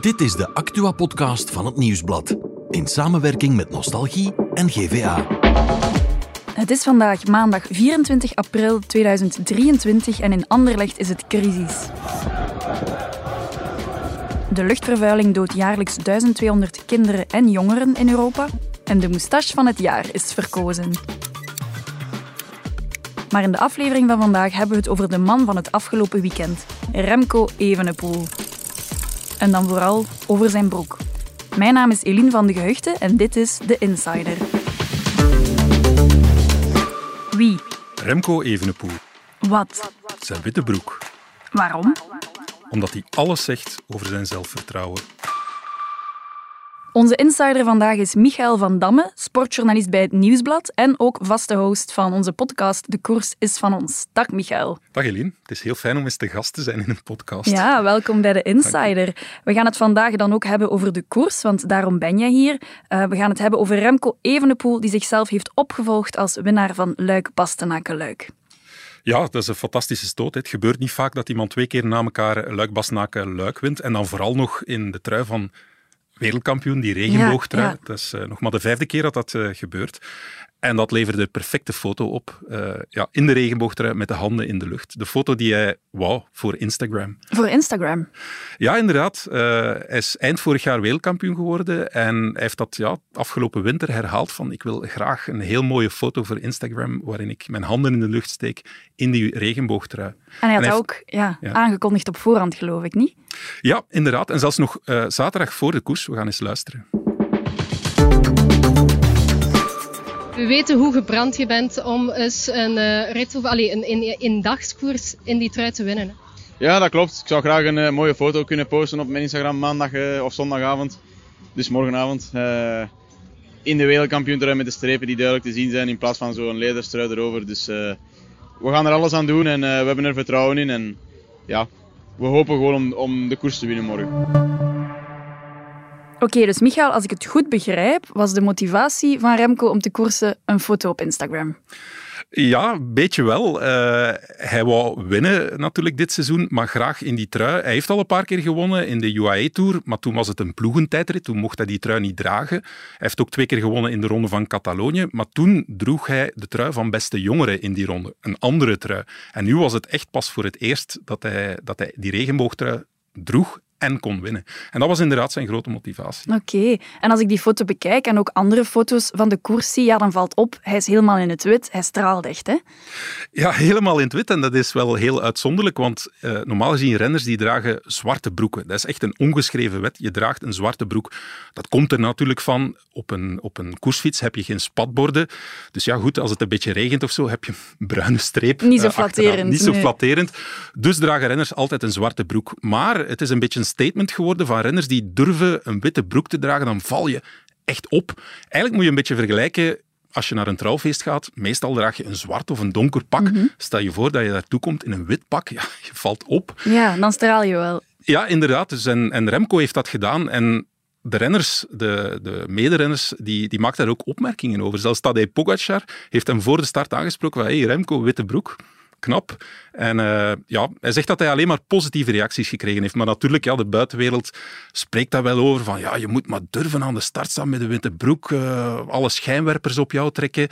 Dit is de Actua-podcast van het Nieuwsblad. In samenwerking met Nostalgie en GVA. Het is vandaag maandag 24 april 2023 en in Anderlecht is het crisis. De luchtvervuiling doodt jaarlijks 1200 kinderen en jongeren in Europa. En de moustache van het jaar is verkozen. Maar in de aflevering van vandaag hebben we het over de man van het afgelopen weekend, Remco Evenepoel. En dan vooral over zijn broek. Mijn naam is Eline van de Gehuchten en dit is The Insider. Wie? Remco Evenepoel. Wat? Zijn witte broek. Waarom? Omdat hij alles zegt over zijn zelfvertrouwen. Onze insider vandaag is Michael van Damme, sportjournalist bij het Nieuwsblad en ook vaste host van onze podcast De Koers is van ons. Dag Michael. Dag Eline, het is heel fijn om eens te gast te zijn in een podcast. Ja, welkom bij de Insider. We gaan het vandaag dan ook hebben over de koers, want daarom ben jij hier. Uh, we gaan het hebben over Remco Evenepoel, die zichzelf heeft opgevolgd als winnaar van Luik-Bastenaken-Luik. Ja, dat is een fantastische stoot. Het gebeurt niet vaak dat iemand twee keer na elkaar Luik-Bastenaken-Luik wint. En dan vooral nog in de trui van wereldkampioen, die regenboogtrui. Ja, ja. Dat is uh, nog maar de vijfde keer dat dat uh, gebeurt. En dat leverde de perfecte foto op. Uh, ja, in de regenboogtrui met de handen in de lucht. De foto die hij wou voor Instagram. Voor Instagram? Ja, inderdaad. Uh, hij is eind vorig jaar wereldkampioen geworden. En hij heeft dat ja, afgelopen winter herhaald van ik wil graag een heel mooie foto voor Instagram waarin ik mijn handen in de lucht steek in die regenboogtrui. En hij had ook ja, ja, aangekondigd op voorhand, geloof ik, niet? Ja, inderdaad. En zelfs nog uh, zaterdag voor de koers. We gaan eens luisteren. We weten hoe gebrand je bent om eens een uh, rit of allee, een, een, een dagskoers in die trui te winnen. Ja, dat klopt. Ik zou graag een uh, mooie foto kunnen posten op mijn Instagram maandag uh, of zondagavond. Dus morgenavond. in de wereldkampioentrui met de strepen die duidelijk te zien zijn in plaats van zo'n lederstrui erover. Dus we gaan er alles aan doen en we hebben er vertrouwen in. En ja, we hopen gewoon om, om de koers te winnen morgen. Oké, dus Michael, als ik het goed begrijp, was de motivatie van Remco om te koersen een foto op Instagram. Ja, een beetje wel. Uh, hij wou winnen natuurlijk dit seizoen, maar graag in die trui. Hij heeft al een paar keer gewonnen in de UAE Tour, maar toen was het een ploegentijdrit. Toen mocht hij die trui niet dragen. Hij heeft ook twee keer gewonnen in de ronde van Catalonië, maar toen droeg hij de trui van beste jongeren in die ronde. Een andere trui. En nu was het echt pas voor het eerst dat hij, dat hij die regenboogtrui droeg en kon winnen. En dat was inderdaad zijn grote motivatie. Oké, okay. en als ik die foto bekijk en ook andere foto's van de koers zie, ja, dan valt op, hij is helemaal in het wit, hij straalt echt, hè? Ja, helemaal in het wit en dat is wel heel uitzonderlijk, want uh, normaal gezien renners die dragen zwarte broeken. Dat is echt een ongeschreven wet, je draagt een zwarte broek. Dat komt er natuurlijk van, op een, op een koersfiets heb je geen spatborden, dus ja goed, als het een beetje regent of zo, heb je een bruine streep Niet zo uh, flatterend. Niet zo nee. flatterend. Dus dragen renners altijd een zwarte broek. Maar het is een beetje een statement geworden van renners die durven een witte broek te dragen, dan val je echt op. Eigenlijk moet je een beetje vergelijken als je naar een trouwfeest gaat, meestal draag je een zwart of een donker pak. Mm -hmm. Stel je voor dat je daartoe komt in een wit pak, ja, je valt op. Ja, dan straal je wel. Ja, inderdaad. Dus en, en Remco heeft dat gedaan. En de renners, de, de mederenners, die, die maakten daar ook opmerkingen over. Zelfs Tadej Pogacar heeft hem voor de start aangesproken van hey, Remco, witte broek knap. En uh, ja, hij zegt dat hij alleen maar positieve reacties gekregen heeft. Maar natuurlijk, ja, de buitenwereld spreekt daar wel over. Van ja, je moet maar durven aan de start staan met een witte broek. Uh, alle schijnwerpers op jou trekken.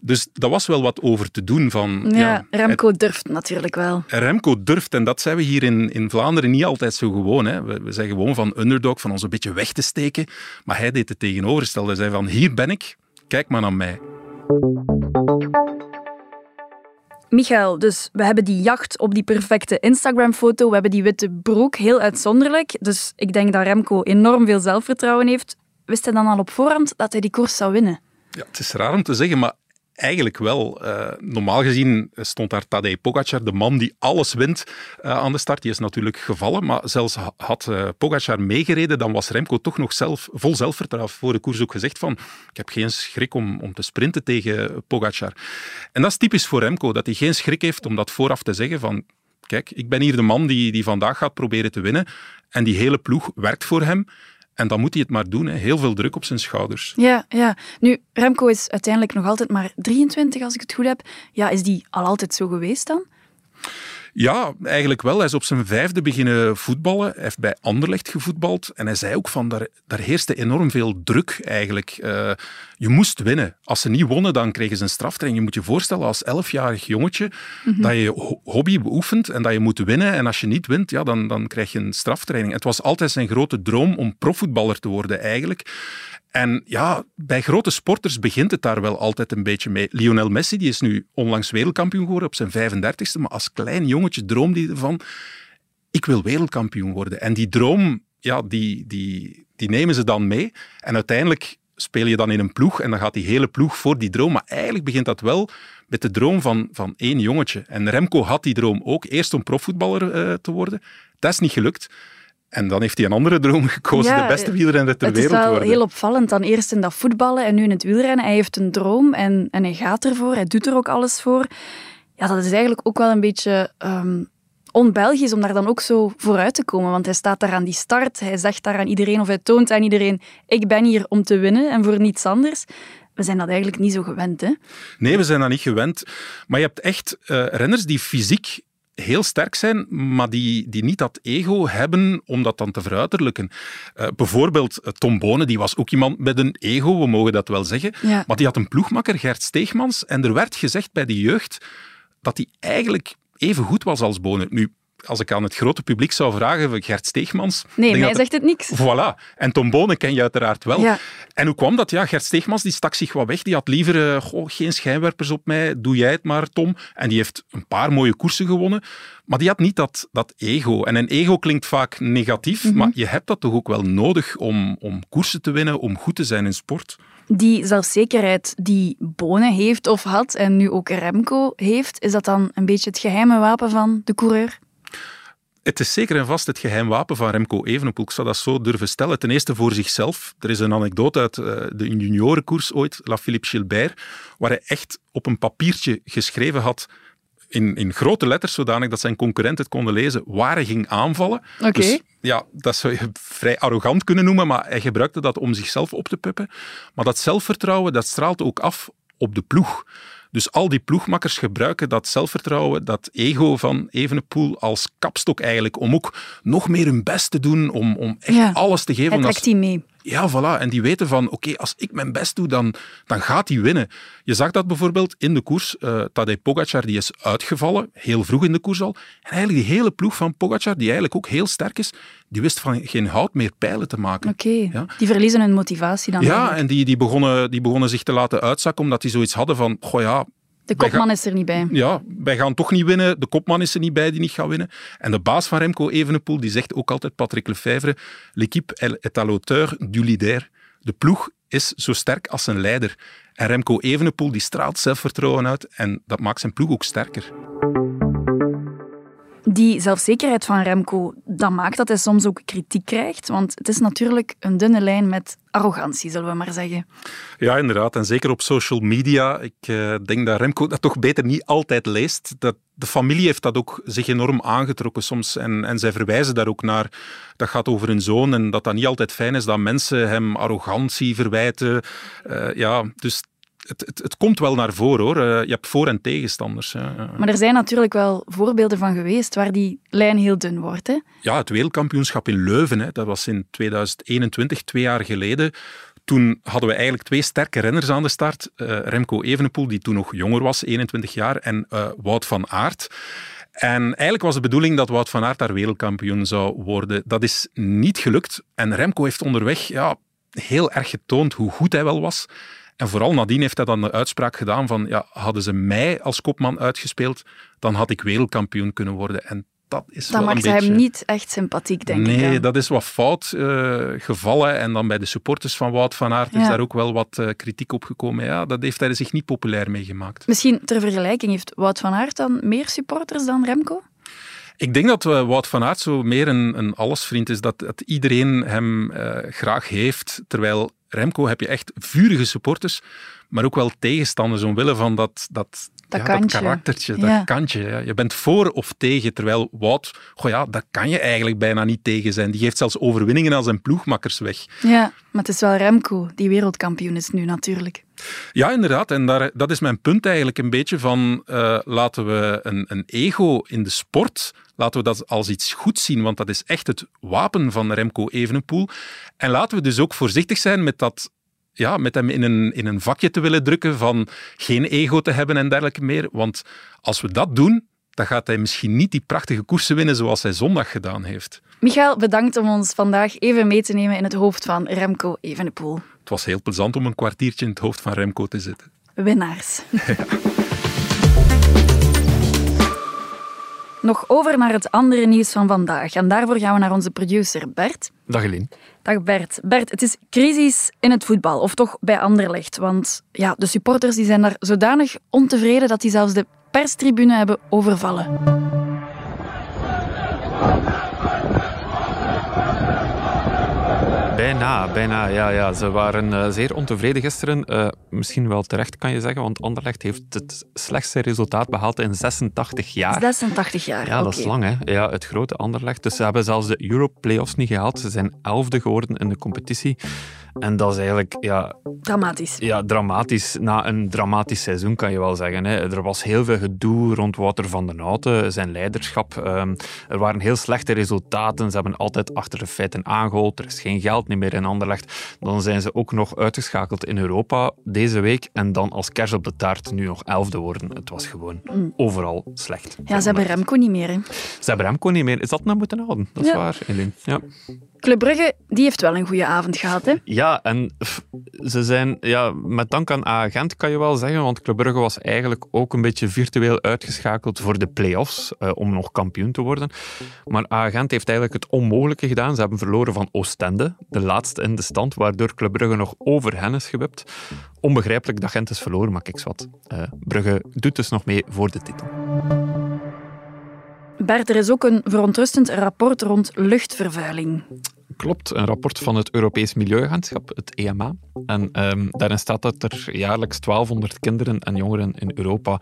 Dus dat was wel wat over te doen. Van, ja, ja Remco het, durft natuurlijk wel. Remco durft. En dat zijn we hier in, in Vlaanderen niet altijd zo gewoon. Hè. We, we zijn gewoon van underdog, van ons een beetje weg te steken. Maar hij deed het tegenovergestelde. Hij zei van, hier ben ik, kijk maar naar mij. Michael, dus we hebben die jacht op die perfecte Instagram-foto. We hebben die witte broek, heel uitzonderlijk. Dus ik denk dat Remco enorm veel zelfvertrouwen heeft. Wist hij dan al op voorhand dat hij die koers zou winnen? Ja, het is raar om te zeggen, maar eigenlijk wel. Uh, normaal gezien stond daar Tadej Pogacar, de man die alles wint, uh, aan de start. Die is natuurlijk gevallen, maar zelfs had uh, Pogacar meegereden, dan was Remco toch nog zelf, vol zelfvertrouwen voor de koers ook gezegd van ik heb geen schrik om, om te sprinten tegen Pogacar. En dat is typisch voor Remco, dat hij geen schrik heeft om dat vooraf te zeggen van kijk, ik ben hier de man die, die vandaag gaat proberen te winnen en die hele ploeg werkt voor hem. En dan moet hij het maar doen. Hè. Heel veel druk op zijn schouders. Ja, ja. Nu, Remco is uiteindelijk nog altijd maar 23, als ik het goed heb. Ja, is die al altijd zo geweest dan? Ja, eigenlijk wel. Hij is op zijn vijfde beginnen voetballen. Hij heeft bij Anderlecht gevoetbald. En hij zei ook van, daar, daar heerste enorm veel druk eigenlijk. Uh, je moest winnen. Als ze niet wonnen, dan kregen ze een straftraining. Je moet je voorstellen als elfjarig jongetje mm dat je je hobby beoefent en dat je moet winnen. En als je niet wint, ja, dan, dan krijg je een straftraining. Het was altijd zijn grote droom om profvoetballer te worden eigenlijk. En ja, bij grote sporters begint het daar wel altijd een beetje mee. Lionel Messi die is nu onlangs wereldkampioen geworden op zijn 35ste, maar als klein jongetje droomde hij ervan, ik wil wereldkampioen worden. En die droom, ja, die, die, die nemen ze dan mee. En uiteindelijk speel je dan in een ploeg en dan gaat die hele ploeg voor die droom. Maar eigenlijk begint dat wel met de droom van, van één jongetje. En Remco had die droom ook, eerst om profvoetballer uh, te worden. Dat is niet gelukt. En dan heeft hij een andere droom gekozen, de beste wielrenner ter wereld worden. Het is wel heel opvallend, dan eerst in dat voetballen en nu in het wielrennen. Hij heeft een droom en, en hij gaat ervoor, hij doet er ook alles voor. Ja, dat is eigenlijk ook wel een beetje um, on-Belgisch om daar dan ook zo vooruit te komen. Want hij staat daar aan die start, hij zegt daar aan iedereen of hij toont aan iedereen ik ben hier om te winnen en voor niets anders. We zijn dat eigenlijk niet zo gewend, hè? Nee, we zijn dat niet gewend. Maar je hebt echt uh, renners die fysiek heel sterk zijn, maar die, die niet dat ego hebben om dat dan te veruiterlijken. Uh, bijvoorbeeld eh, Tom Bonen, die was ook iemand met een ego, we mogen dat wel zeggen. Maar die had een ploegmakker, Gert Steegmans, en er werd gezegd bij de jeugd dat hij eigenlijk even goed was als Bonen. Nu, als ik aan het grote publiek zou vragen, Gert Steegmans... Nee, mij zegt het niks. Voilà. En Tom Bonen ken je uiteraard wel. Ja. En hoe kwam dat? Ja, Gert Steegmans die stak zich wat weg. Die had liever uh, goh, geen schijnwerpers op mij, doe jij het maar, Tom. En die heeft een paar mooie koersen gewonnen. Maar die had niet dat, dat ego. En een ego klinkt vaak negatief, mhm. maar je hebt dat toch ook wel nodig om, om koersen te winnen, om goed te zijn in sport die zelfzekerheid die Bonen heeft of had en nu ook Remco heeft, is dat dan een beetje het geheime wapen van de coureur? Het is zeker en vast het geheim wapen van Remco Evenepoel. Ik zou dat zo durven stellen. Ten eerste voor zichzelf. Er is een anekdote uit uh, de juniorenkoers ooit, La Philippe Gilbert, waar hij echt op een papiertje geschreven had in, in grote letters, zodanig dat zijn concurrent het konden lezen, waar hij ging aanvallen. Okay. Dus ja, dat zou je vrij arrogant kunnen noemen, maar hij gebruikte dat om zichzelf op te puppen. Maar dat zelfvertrouwen, dat straalt ook af op de ploeg. Dus al die ploegmakkers gebruiken dat zelfvertrouwen, dat ego van Evenepoel als kapstok eigenlijk, om ook nog meer hun best te doen, om, om echt alles te geven. Hij trekt die mee. Ja, voilà. En die weten van, oké, als ik mijn best doe, dan, dan gaat hij winnen. Je zag dat bijvoorbeeld in de koers. Uh, Tadej Pogacar die is uitgevallen, heel vroeg in de koers al. En eigenlijk die hele ploeg van Pogacar, die eigenlijk ook heel sterk is, die wist van geen hout meer pijlen te maken. Oké, ja? die verliezen hun motivatie dan. Ja, en die, die, begonnen, die begonnen zich te laten uitzakken, omdat die zoiets hadden van, goh ja, de kopman is er niet bij. Ja, wij gaan toch niet winnen. De kopman is er niet bij die niet gaat winnen. En de baas van Remco Evenepoel die zegt ook altijd, Patrick Lefevre, l'équipe est à l'auteur du leader. De ploeg is zo sterk als zijn leider. En Remco Evenepoel die straalt zelfvertrouwen uit en dat maakt zijn ploeg ook sterker. Die zelfzekerheid van Remco, dat maakt dat hij soms ook kritiek krijgt. Want het is natuurlijk een dunne lijn met arrogantie, zullen we maar zeggen. Ja, inderdaad. En zeker op social media. Ik uh, denk dat Remco dat toch beter niet altijd leest. Dat, de familie heeft dat ook zich enorm aangetrokken soms. En, en zij verwijzen daar ook naar. Dat gaat over hun zoon en dat dat niet altijd fijn is dat mensen hem arrogantie verwijten. Uh, ja, dus het, het, het, komt wel naar voren hoor. Eh, je hebt voor- en tegenstanders. Maar er zijn natuurlijk wel voorbeelden van geweest waar die lijn heel dun wordt. Hè? Ja, het wereldkampioenschap in Leuven, hè, dat was in 2021, twee jaar geleden. Toen hadden we eigenlijk twee sterke renners aan de start. Uh, Remco Evenepoel, die toen nog jonger was, 21 jaar, en uh, Wout van Aert. En eigenlijk was de bedoeling dat Wout van Aert daar wereldkampioen zou worden. Dat is niet gelukt. En Remco heeft onderweg ja, heel erg getoond hoe goed hij wel was. En vooral nadien heeft hij dan de uitspraak gedaan van ja, hadden ze mij als kopman uitgespeeld, dan had ik wereldkampioen kunnen worden. En dat is dan wel maakt een beetje... hem niet echt sympathiek, denk nee, ik. Nee, dat is wat fout uh, gevallen. En dan bij de supporters van Wout van Aert is daar ook wel wat uh, kritiek op gekomen. Ja, dat heeft hij zich niet populair meegemaakt. Misschien ter vergelijking, heeft Wout van Aert dan meer supporters dan Remco? Ik denk dat uh, Wout van Aert zo meer een, een allesvriend is, dat, dat iedereen hem graag heeft, terwijl Remco heb je echt vurige supporters, maar ook wel tegenstanders omwille van dat, dat Dat ja, kantje. dat karaktertje, Ja. dat kantje. Ja. Je bent voor of tegen, terwijl Wout, goh ja, dat kan je eigenlijk bijna niet tegen zijn. Die geeft zelfs overwinningen aan zijn ploegmakkers weg. Ja, maar het is wel Remco die wereldkampioen is nu natuurlijk. Ja, inderdaad. En daar, dat is mijn punt eigenlijk een beetje van eh, laten we een, een ego in de sport, laten we dat als iets goeds zien, want dat is echt het wapen van Remco Evenepoel. En laten we dus ook voorzichtig zijn met dat ja, met hem in een, in een vakje te willen drukken van geen ego te hebben en dergelijke meer. Want als we dat doen, dan gaat hij misschien niet die prachtige koersen winnen zoals hij zondag gedaan heeft. Michael, bedankt om ons vandaag even mee te nemen in het hoofd van Remco Evenepoel. Het was heel plezant om een kwartiertje in het hoofd van Remco te zitten. Winnaars. Nog over naar het andere nieuws van vandaag. En daarvoor gaan we naar onze producer Bert. Dag Eline. Dag Bert. Bert, het is crisis in het voetbal, of toch bij Anderlecht. Want ja, de supporters die zijn daar zodanig ontevreden dat die zelfs de perstribune hebben overvallen. Bijna, bijna. Ja, ja. Ze waren eh, zeer ontevreden gisteren. Eh, misschien wel terecht, kan je zeggen, want Anderlecht heeft het slechtste resultaat behaald in 86 jaar. 86 jaar. Ja, dat is lang, hè? Ja, het grote Anderlecht. Dus ze hebben zelfs de Europe-playoffs niet gehaald. Ze zijn elfde geworden in de competitie. En dat is eigenlijk ja, Dramatisch. ja, dramatisch. Na een dramatisch seizoen, kan je wel zeggen. Hè. Er was heel veel gedoe rond Wouter van den Houten, zijn leiderschap. Ehm, er waren heel slechte resultaten. Ze hebben altijd achter de feiten aangehold. Er is geen geld niet meer in Anderlecht. Dan zijn ze ook nog uitgeschakeld in Europa deze week. En dan als kers op de taart nu nog elfde worden. Het was gewoon overal slecht. Mm. Ja, ze hebben Remco niet meer. Hè. Ze hebben Remco niet meer. Is dat nou moeten houden? Dat is Ja. waar, Eline. Ja. Club Brugge, die heeft wel een goede avond gehad. Hè. Ja, en pff, ze zijn ja, met dank aan A-Gent kan je wel zeggen, want Club Brugge was eigenlijk ook een beetje virtueel uitgeschakeld voor de play-offs eh, om nog kampioen te worden. Maar A-Gent heeft eigenlijk het onmogelijke gedaan. Ze hebben verloren van Oostende, de laatste in de stand, waardoor Club Brugge nog over hen is gewipt. Onbegrijpelijk dat Gent is verloren, maar kijk wat. Eh, Brugge doet dus nog mee voor de titel. Bert, er is ook een verontrustend rapport rond luchtvervuiling. Klopt, een rapport van het Europees Milieuagentschap, het EMA. En ehm, daarin staat dat er jaarlijks 1200 kinderen en jongeren in Europa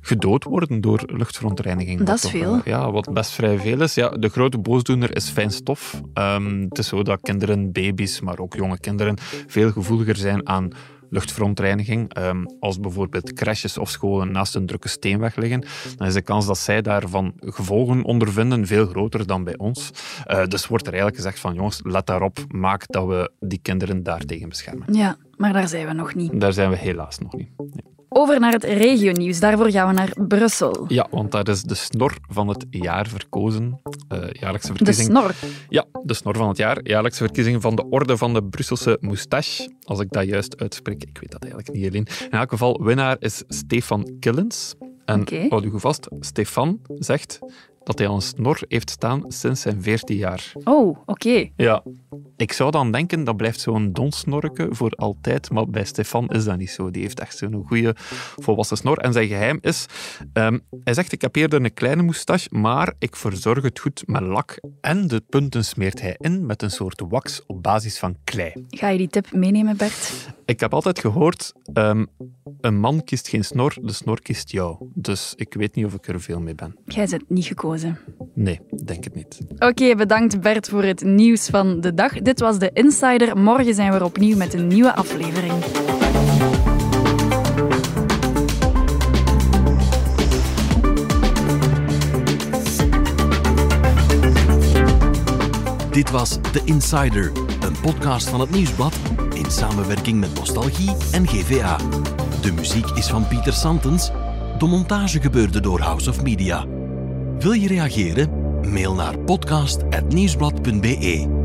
gedood worden door luchtverontreiniging. Dat is toch, veel. eh, ja, wat best vrij veel is. Ja, de grote boosdoener is fijn stof. Ehm, het is zo dat kinderen, baby's, maar ook jonge kinderen veel gevoeliger zijn aan luchtverontreiniging. Ehm, als bijvoorbeeld crèches of scholen naast een drukke steenweg liggen, dan is de kans dat zij daarvan gevolgen ondervinden veel groter dan bij ons. Eh, dus wordt er eigenlijk gezegd van jongens, let daarop, maak dat we die kinderen daartegen beschermen. Ja, maar daar zijn we nog niet. Daar zijn we helaas nog niet. Nee. Over naar het regionieuws. Daarvoor gaan we naar Brussel. Ja, want daar is de snor van het jaar verkozen. Eh, jaarlijkse De verkiezing. snor. Ja, de snor van het jaar. Jaarlijkse verkiezing van de Orde van de Brusselse Moustache. Als ik dat juist uitspreek. Ik weet dat eigenlijk niet, Helene. In elk geval, winnaar is Stefan Killens. En Oké. houd u goed vast, Stefan zegt dat hij al een snor heeft staan sinds zijn 14 jaar. Oh, oké. Ja, ik zou dan denken dat blijft zo'n donsnorke voor altijd, maar bij Stefan is dat niet zo. Die heeft echt zo'n goede volwassen snor. En zijn geheim is, ehm, hij zegt, ik heb eerder een kleine moustache, maar ik verzorg het goed met lak. En de punten smeert hij in met een soort wax op basis van klei. Ga je die tip meenemen, Bert? Ik heb altijd gehoord, ehm, een man kiest geen snor, de snor kiest jou. Dus ik weet niet of ik er veel mee ben. Jij bent niet gekozen. Nee, denk het niet. Oké, bedankt Bert voor het nieuws van de dag. Dit was de Insider. Morgen zijn we er opnieuw met een nieuwe aflevering. Dit was The Insider, een podcast van het Nieuwsblad in samenwerking met Nostalgie en GVA. De muziek is van Pieter Santens. De montage gebeurde door House of Media. Wil je reageren? Mail naar podcast.nieuwsblad.be.